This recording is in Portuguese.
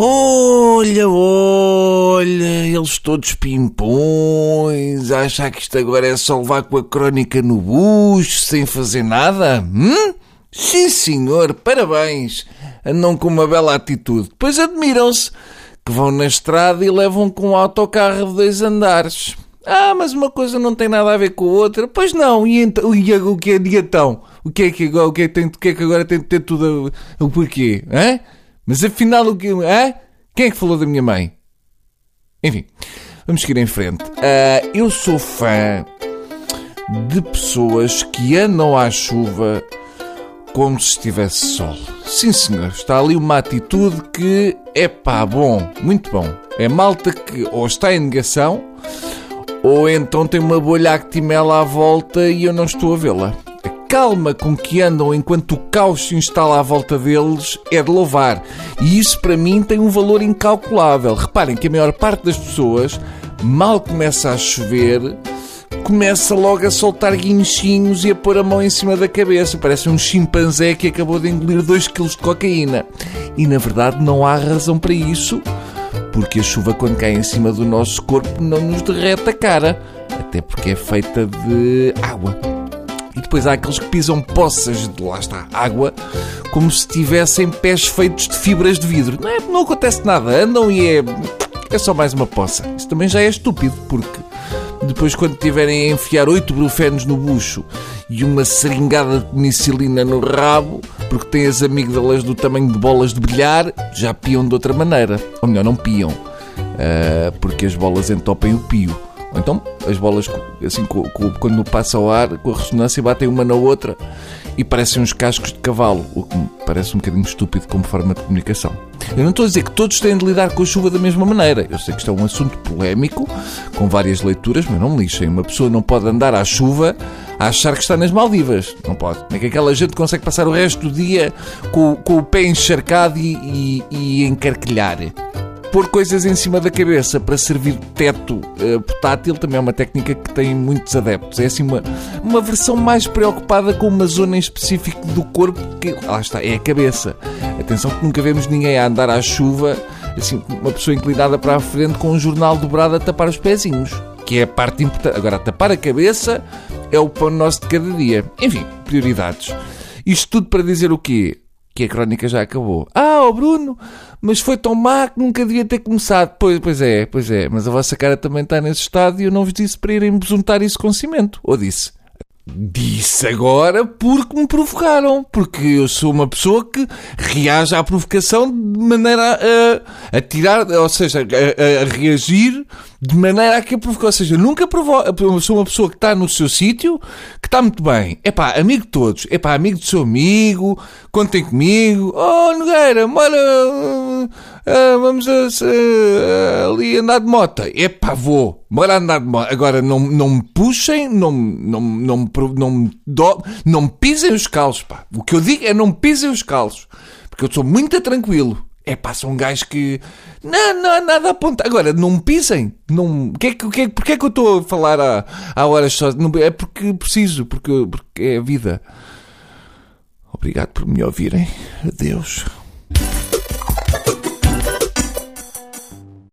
Olha, olha, eles todos pimpões, achar que isto agora é só levar com a crónica no bucho, sem fazer nada? Hum? Sim, senhor, parabéns. Andam com uma bela atitude. Depois admiram-se que vão na estrada e levam com um autocarro de dois andares. Ah, mas uma coisa não tem nada a ver com a outra. Pois não, e, então, e o que é então? O que é que agora, o que é que, tem, o que, é que agora tem de ter tudo a, o porquê? Hã? Mas afinal o que. Hã? Quem é que falou da minha mãe? Enfim, vamos seguir em frente. Uh, eu sou fã de pessoas que andam à chuva como se estivesse sol. Sim, senhor, está ali uma atitude que é pá, bom, muito bom. É malta que ou está em negação ou então tem uma bolha actimela à volta e eu não estou a vê-la. Calma com que andam enquanto o caos se instala à volta deles é de louvar. E isso para mim tem um valor incalculável. Reparem que a maior parte das pessoas, mal começa a chover, começa logo a soltar guinchinhos e a pôr a mão em cima da cabeça. Parece um chimpanzé que acabou de engolir 2 kg de cocaína. E na verdade não há razão para isso porque a chuva, quando cai em cima do nosso corpo, não nos derrete a cara, até porque é feita de água. Depois há aqueles que pisam poças de lá está, água, como se tivessem pés feitos de fibras de vidro. Não, é, não acontece nada, andam e é. é só mais uma poça. Isso também já é estúpido, porque depois, quando tiverem a enfiar oito brufenos no bucho e uma seringada de penicilina no rabo, porque têm as amígdalas do tamanho de bolas de bilhar, já piam de outra maneira. Ou melhor, não piam, uh, porque as bolas entopem o pio. Ou então, as bolas, assim, quando passa ao ar, com a ressonância, batem uma na outra e parecem uns cascos de cavalo, o que me parece um bocadinho estúpido como forma de comunicação. Eu não estou a dizer que todos têm de lidar com a chuva da mesma maneira. Eu sei que isto é um assunto polémico, com várias leituras, mas não me lixem. Uma pessoa não pode andar à chuva a achar que está nas Maldivas. Não pode. É que aquela gente consegue passar o resto do dia com, com o pé encharcado e, e, e encarquilhar? Pôr coisas em cima da cabeça para servir de teto uh, portátil também é uma técnica que tem muitos adeptos. É assim uma, uma versão mais preocupada com uma zona em específico do corpo que, lá está, é a cabeça. Atenção que nunca vemos ninguém a andar à chuva, assim, uma pessoa inclinada para a frente com um jornal dobrado a tapar os pezinhos, que é a parte importante. Agora, tapar a cabeça é o pão nosso de cada dia. Enfim, prioridades. Isto tudo para dizer o quê? que a crónica já acabou. Ah, o oh Bruno, mas foi tão má que nunca devia ter começado. Pois, pois é, pois é, mas a vossa cara também está nesse estado e eu não vos disse para irem besuntar isso com cimento. Ou disse? Disse agora porque me provocaram. Porque eu sou uma pessoa que reage à provocação de maneira a, a tirar, ou seja, a, a, reagir de maneira a que provoque. Ou seja, nunca provoco. Eu sou uma pessoa que está no seu sítio, que está muito bem. É pá, amigo de todos. É pá, amigo do seu amigo. Contem comigo. Oh, Nogueira, mora. Ah, vamos a, a, ali andar de moto. Epá, vou. Bora andar de moto. Agora, não, não me puxem, não, não, não, não, me do, não me pisem os calços, pá. O que eu digo é não me pisem os calços. Porque eu sou muito tranquilo. É pá, são gajos que... Não, não há nada a apontar. Agora, não me pisem. Não... Que é que, que, porque é que eu estou a falar há, há horas só? Não, é porque preciso, porque, porque é a vida. Obrigado por me ouvirem. Adeus.